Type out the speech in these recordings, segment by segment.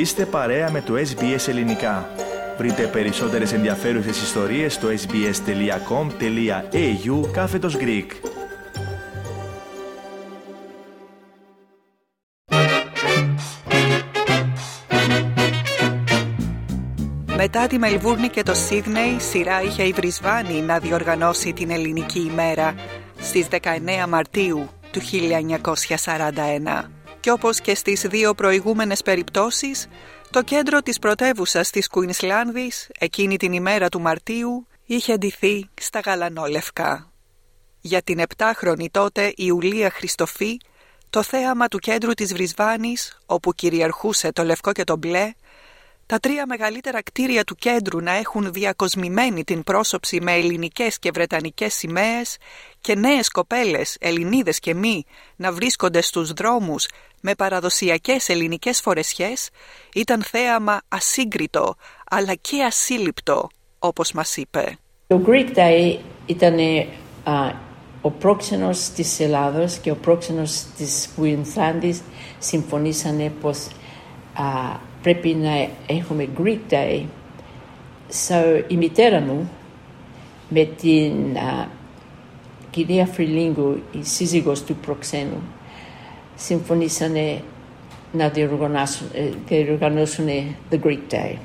Είστε παρέα με το SBS Ελληνικά. Βρείτε περισσότερες ενδιαφέρουσες ιστορίες στο sbs.com.au κάθετος Greek. Μετά τη Μελβούρνη και το Σίδνεϊ, σειρά είχε η Βρισβάνη να διοργανώσει την Ελληνική ημέρα στις 19 Μαρτίου του 1941. Και όπως και στις δύο προηγούμενες περιπτώσεις, το κέντρο της πρωτεύουσας της Κουινσλάνδης εκείνη την ημέρα του Μαρτίου είχε ντυθεί στα γαλανόλευκα. Για την επτάχρονη τότε Ιουλία Χριστοφή, το θέαμα του κέντρου της Βρισβάνης, όπου κυριαρχούσε το λευκό και το μπλε, τα τρία μεγαλύτερα κτίρια του κέντρου να έχουν διακοσμημένη την πρόσωψη με ελληνικές και βρετανικές σημαίες και νέες κοπέλες, Ελληνίδες και μη, να βρίσκονται στους δρόμους με παραδοσιακές ελληνικές φορεσιές, ήταν θέαμα ασύγκριτο, αλλά και ασύλληπτο, όπως μας είπε. Το Greek Day ήταν ο πρόξενος της Ελλάδος και ο πρόξενος της Κουινθλάνδης συμφωνήσανε πως πρέπει να έχουμε Greek Day. So, η μητέρα μου με την uh, κυρία Φρυλίνγκου, η σύζυγος του προξένου, συμφωνήσανε να διοργανώσουν the Greek Day.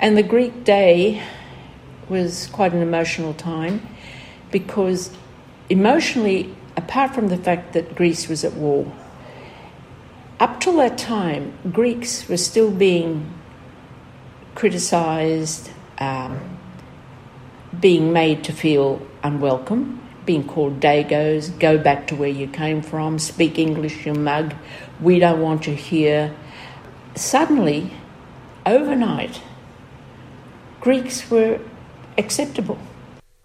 And the Greek Day was quite an emotional time because emotionally, apart from the fact that Greece was at war, up till that time, Greeks were still being criticized, um, being made to feel unwelcome, being called Dagos, go back to where you came from, speak English, you mug, we don't want you here. Suddenly, overnight, Greeks were acceptable.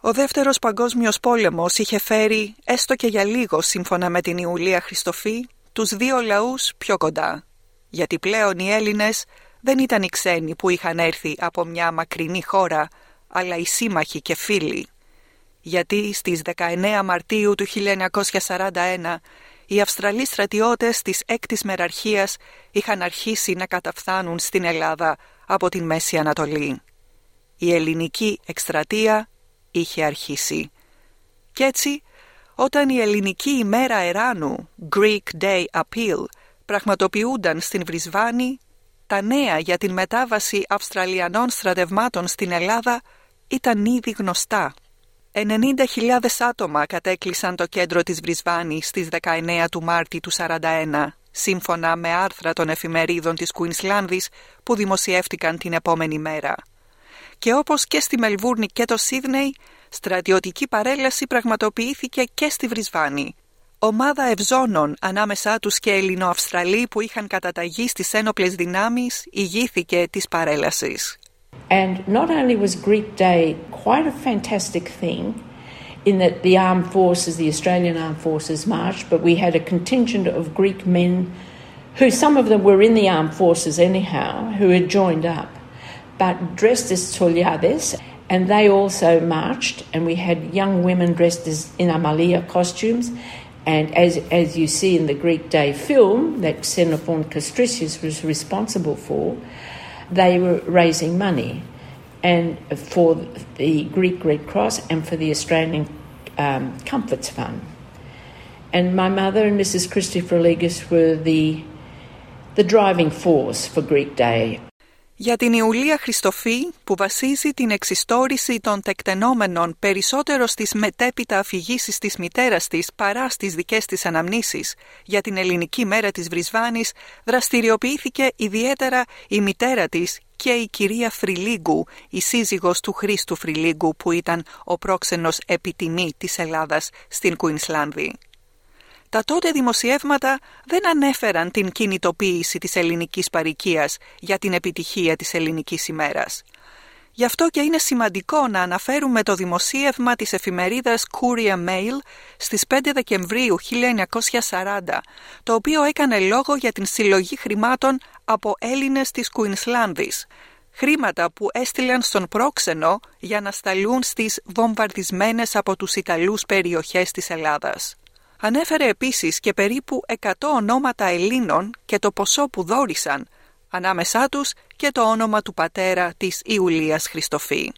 Ο δεύτερος παγκόσμιος πόλεμος είχε φέρει, έστω και για λίγο σύμφωνα με την Ιουλία Χριστοφή, τους δύο λαούς πιο κοντά. Γιατί πλέον οι Έλληνες δεν ήταν οι ξένοι που είχαν έρθει από μια μακρινή χώρα, αλλά οι σύμμαχοι και φίλοι. Γιατί στις 19 Μαρτίου του 1941 οι Αυστραλοί στρατιώτες της έκτης μεραρχίας είχαν αρχίσει να καταφθάνουν στην Ελλάδα από την Μέση Ανατολή. Η ελληνική εκστρατεία είχε αρχίσει. Κι έτσι όταν η ελληνική ημέρα εράνου Greek Day Appeal πραγματοποιούνταν στην Βρισβάνη, τα νέα για την μετάβαση Αυστραλιανών στρατευμάτων στην Ελλάδα ήταν ήδη γνωστά. 90.000 άτομα κατέκλυσαν το κέντρο της Βρισβάνη στις 19 του Μάρτη του 41, σύμφωνα με άρθρα των εφημερίδων της Κουινσλάνδης που δημοσιεύτηκαν την επόμενη μέρα. Και όπως και στη Μελβούρνη και το Σίδνεϊ, στρατιωτική παρέλαση πραγματοποιήθηκε και στη Βρισβάνη. Ομάδα ευζώνων ανάμεσά τους και Ελληνοαυστραλοί που είχαν καταταγεί στις ένοπλες δυνάμεις ηγήθηκε της παρέλασης. And not only was Greek Day quite a fantastic thing in that the armed forces, the Australian armed forces marched, but we had a contingent of Greek men who some of them were in the armed forces anyhow, who had joined up, but dressed as Toliades and they also marched, and we had young women dressed as in Amalia costumes. And as, as you see in the Greek Day film that Xenophon Castricius was responsible for, they were raising money and for the Greek Red Cross and for the Australian um, Comforts Fund. And my mother and Mrs. Christy Froligas were the, the driving force for Greek Day. Για την Ιουλία Χριστοφή που βασίζει την εξιστόρηση των τεκτενόμενων περισσότερο στις μετέπειτα αφηγήσεις της μητέρας της παρά στις δικές της αναμνήσεις για την ελληνική μέρα της Βρισβάνης δραστηριοποιήθηκε ιδιαίτερα η μητέρα της και η κυρία Φρυλίγκου, η σύζυγος του Χρήστου Φρυλίγκου που ήταν ο πρόξενος επιτιμή της Ελλάδας στην Κουινσλάνδη. Τα τότε δημοσιεύματα δεν ανέφεραν την κινητοποίηση της ελληνικής παρικίας για την επιτυχία της ελληνικής ημέρας. Γι' αυτό και είναι σημαντικό να αναφέρουμε το δημοσίευμα της εφημερίδας Courier Mail στις 5 Δεκεμβρίου 1940, το οποίο έκανε λόγο για την συλλογή χρημάτων από Έλληνες της Κουινσλάνδης, χρήματα που έστειλαν στον πρόξενο για να σταλούν στις βομβαρδισμένες από τους Ιταλούς περιοχές της Ελλάδας. Ανέφερε επίσης και περίπου 100 ονόματα Ελλήνων και το ποσό που δόρισαν, ανάμεσά τους και το όνομα του πατέρα της Ιουλίας Χριστοφή.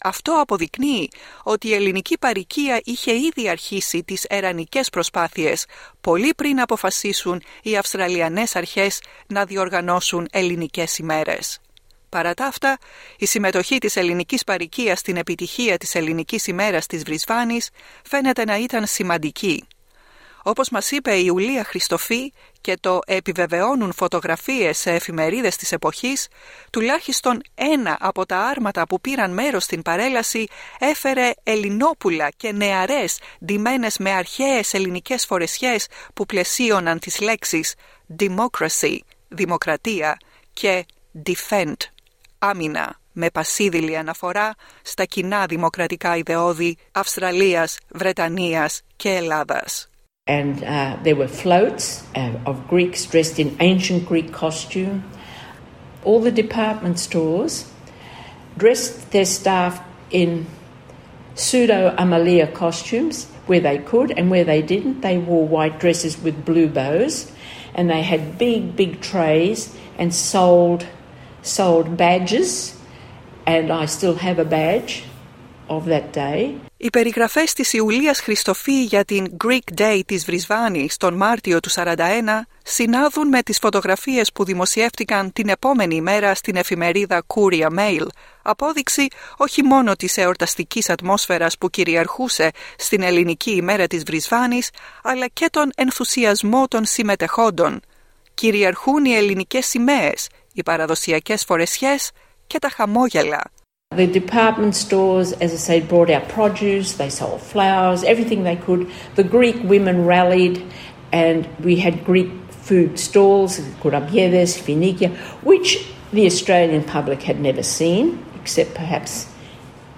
Αυτό αποδεικνύει ότι η ελληνική παροικία είχε ήδη αρχίσει τις ερανικές προσπάθειες πολύ πριν αποφασίσουν οι Αυστραλιανές αρχές να διοργανώσουν ελληνικές ημέρες. Παρά τα αυτά, η συμμετοχή της ελληνικής παροικίας στην επιτυχία της ελληνικής ημέρας της Βρισβάνης φαίνεται να ήταν σημαντική. Όπως μας είπε η Ιουλία Χριστοφή και το επιβεβαιώνουν φωτογραφίες σε εφημερίδες της εποχής, τουλάχιστον ένα από τα άρματα που πήραν μέρος στην παρέλαση έφερε ελληνόπουλα και νεαρές ντυμένες με αρχαίες ελληνικές φορεσιές που πλαισίωναν τις λέξεις «democracy» δημοκρατία και «defend» άμυνα με πασίδηλη αναφορά στα κοινά δημοκρατικά ιδεώδη Αυστραλίας, Βρετανίας και Ελλάδας. And uh, there were floats uh, of Greeks dressed in ancient Greek costume. All the department stores dressed their staff in pseudo Amalia costumes where they could, and where they didn't, they wore white dresses with blue bows, and they had big, big trays and sold sold badges. And I still have a badge of that day. Οι περιγραφές της Ιουλίας Χριστοφή για την Greek Day της Βρισβάνης τον Μάρτιο του 41 συνάδουν με τις φωτογραφίες που δημοσιεύτηκαν την επόμενη ημέρα στην εφημερίδα Courier Mail, απόδειξη όχι μόνο της εορταστικής ατμόσφαιρας που κυριαρχούσε στην ελληνική ημέρα της Βρισβάνης, αλλά και τον ενθουσιασμό των συμμετεχόντων. Κυριαρχούν οι ελληνικές σημαίες, οι παραδοσιακές φορεσιές και τα χαμόγελα. The department stores, as I say, brought out produce, they sold flowers, everything they could. The Greek women rallied, and we had Greek food stalls, kurabiedes, finikia, which the Australian public had never seen, except perhaps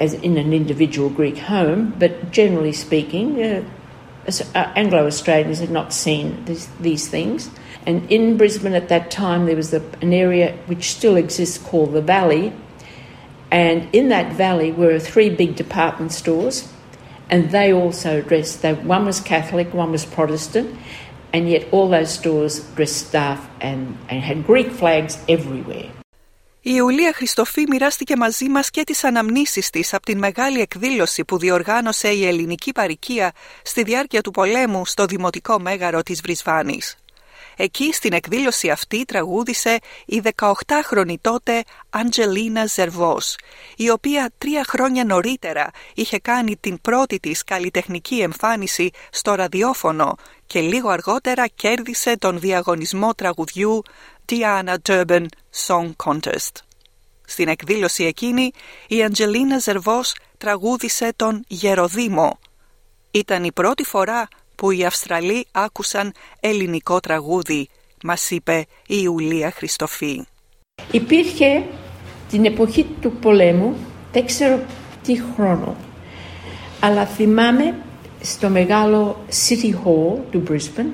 as in an individual Greek home. But generally speaking, uh, uh Anglo Australians had not seen this, these things. And in Brisbane at that time, there was an area which still exists called the Valley, and in that valley were three big department stores, and they also dressed. They, one was Catholic, one was Protestant, and yet all those stores dressed staff and, and had Greek flags everywhere. Η Ιουλία Χριστοφή μοιράστηκε μαζί μας και τις αναμνήσεις της από την μεγάλη εκδήλωση που διοργάνωσε η ελληνική παροικία στη διάρκεια του πολέμου στο Δημοτικό Μέγαρο της Βρισβάνης. Εκεί στην εκδήλωση αυτή τραγούδισε η 18χρονη τότε Αντζελίνα Ζερβός, η οποία τρία χρόνια νωρίτερα είχε κάνει την πρώτη της καλλιτεχνική εμφάνιση στο ραδιόφωνο και λίγο αργότερα κέρδισε τον διαγωνισμό τραγουδιού Diana Durban Song Contest. Στην εκδήλωση εκείνη η Αντζελίνα Ζερβός τραγούδισε τον Γεροδήμο. Ήταν η πρώτη φορά που οι Αυστραλοί άκουσαν ελληνικό τραγούδι, μας είπε η Ιουλία Χριστοφή. Υπήρχε την εποχή του πολέμου, δεν ξέρω τι χρόνο, αλλά θυμάμαι στο μεγάλο City Hall του Brisbane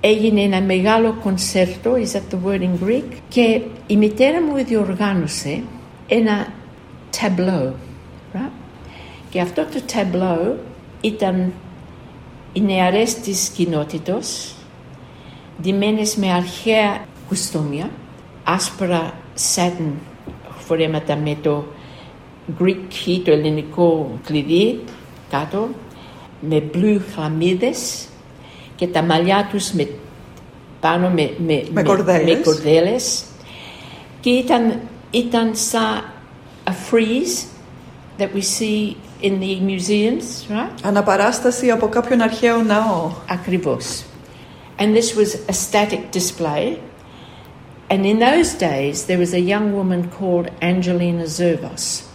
έγινε ένα μεγάλο κονσέρτο, is that the word in Greek, και η μητέρα μου διοργάνωσε ένα ταμπλό. Right? Και αυτό το ταμπλό ήταν οι νεαρές της κοινότητος, ντυμένες με αρχαία κουστούμια, άσπρα satin φορέματα με το Greek key, το ελληνικό κλειδί κάτω, με μπλου χλαμίδες και τα μαλλιά τους με, πάνω με, με, με, κορδέλες. με κορδέλες και ήταν, ήταν σαν a frieze that we see in the museums, right? Αναπαράσταση από κάποιον αρχαίο ναό. Ακριβώς. And this was a static display. And in those days, there was a young woman called Angelina Zervos.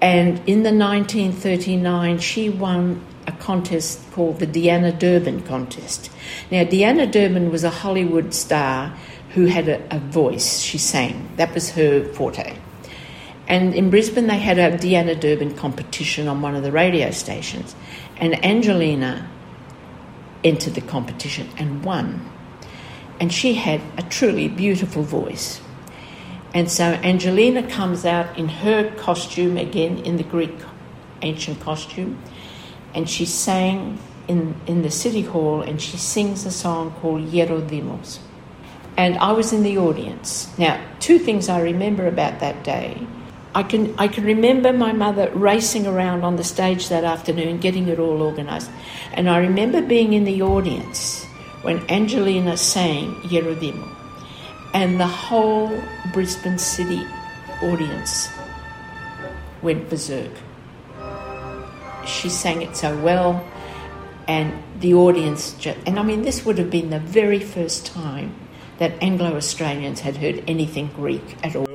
And in the 1939, she won a contest called the Deanna Durbin contest. Now, Deanna Durbin was a Hollywood star who had a, a voice. She sang. That was her forte. And in Brisbane, they had a Deanna Durbin competition on one of the radio stations. And Angelina entered the competition and won. And she had a truly beautiful voice. And so Angelina comes out in her costume, again in the Greek ancient costume, and she sang in, in the city hall and she sings a song called Yerodimos. and I was in the audience. Now, two things I remember about that day. I can, I can remember my mother racing around on the stage that afternoon, getting it all organised. And I remember being in the audience when Angelina sang Yerodimo, and the whole Brisbane City audience went berserk. She sang it so well, and the audience just, and I mean, this would have been the very first time that Anglo Australians had heard anything Greek at all.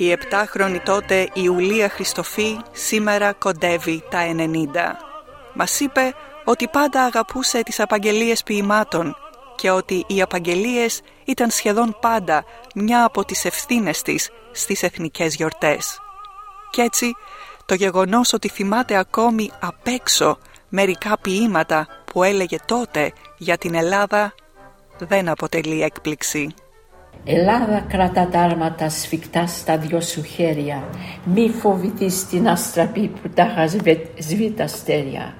Η επτάχρονη τότε Ιουλία Χριστοφή σήμερα κοντεύει τα 90. Μας είπε ότι πάντα αγαπούσε τις απαγγελίες ποιημάτων και ότι οι απαγγελίες ήταν σχεδόν πάντα μια από τις ευθύνες της στις εθνικές γιορτές. Κι έτσι το γεγονός ότι θυμάται ακόμη απ' έξω μερικά ποίηματα που έλεγε τότε για την Ελλάδα δεν αποτελεί έκπληξη. Ελλάδα κρατά τα άρματα σφιχτά στα δυο σου χέρια. Μη φοβηθείς την αστραπή που τα σβήτα αστέρια.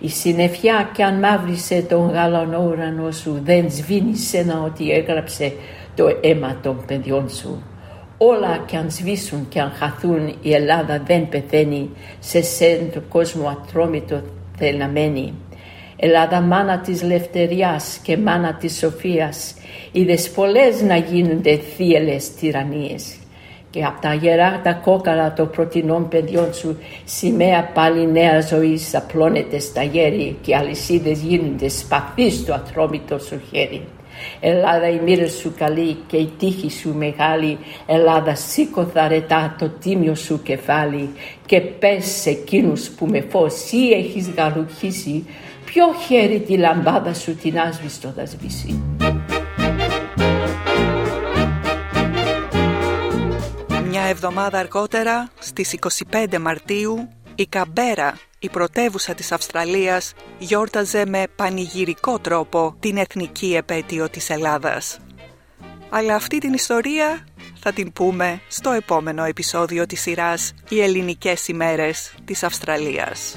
Η συννεφιά κι αν μαύρισε τον γαλανό ουρανό σου Δεν σβήνει σένα ότι έγραψε το αίμα των παιδιών σου. Όλα κι αν σβήσουν κι αν χαθούν η Ελλάδα δεν πεθαίνει. Σε σένα το κόσμο ατρόμητο θέλει να μένει Ελλάδα μάνα της λευτεριάς και μάνα της σοφίας είδες πολλές να γίνονται θύελες τυραννίες και απ' τα γερά τα κόκαλα των πρωτινών παιδιών σου σημαία πάλι νέα ζωής απλώνεται στα γέρι και αλυσίδες γίνονται σπαθί στο ατρόμητο σου χέρι. Ελλάδα η μοίρα σου καλή και η τύχη σου μεγάλη Ελλάδα σήκω θαρετά το τίμιο σου κεφάλι και πες σε εκείνους που με φως ή έχεις γαλουχίσει ποιο χέρι τη λαμπάδα σου την άσβηστο θα σβήσει; Μια εβδομάδα αργότερα, στις 25 Μαρτίου, η Καμπέρα, η πρωτεύουσα της Αυστραλίας, γιόρταζε με πανηγυρικό τρόπο την εθνική επέτειο της Ελλάδας. Αλλά αυτή την ιστορία θα την πούμε στο επόμενο επεισόδιο της σειράς «Οι ελληνικές ημέρες της Αυστραλίας».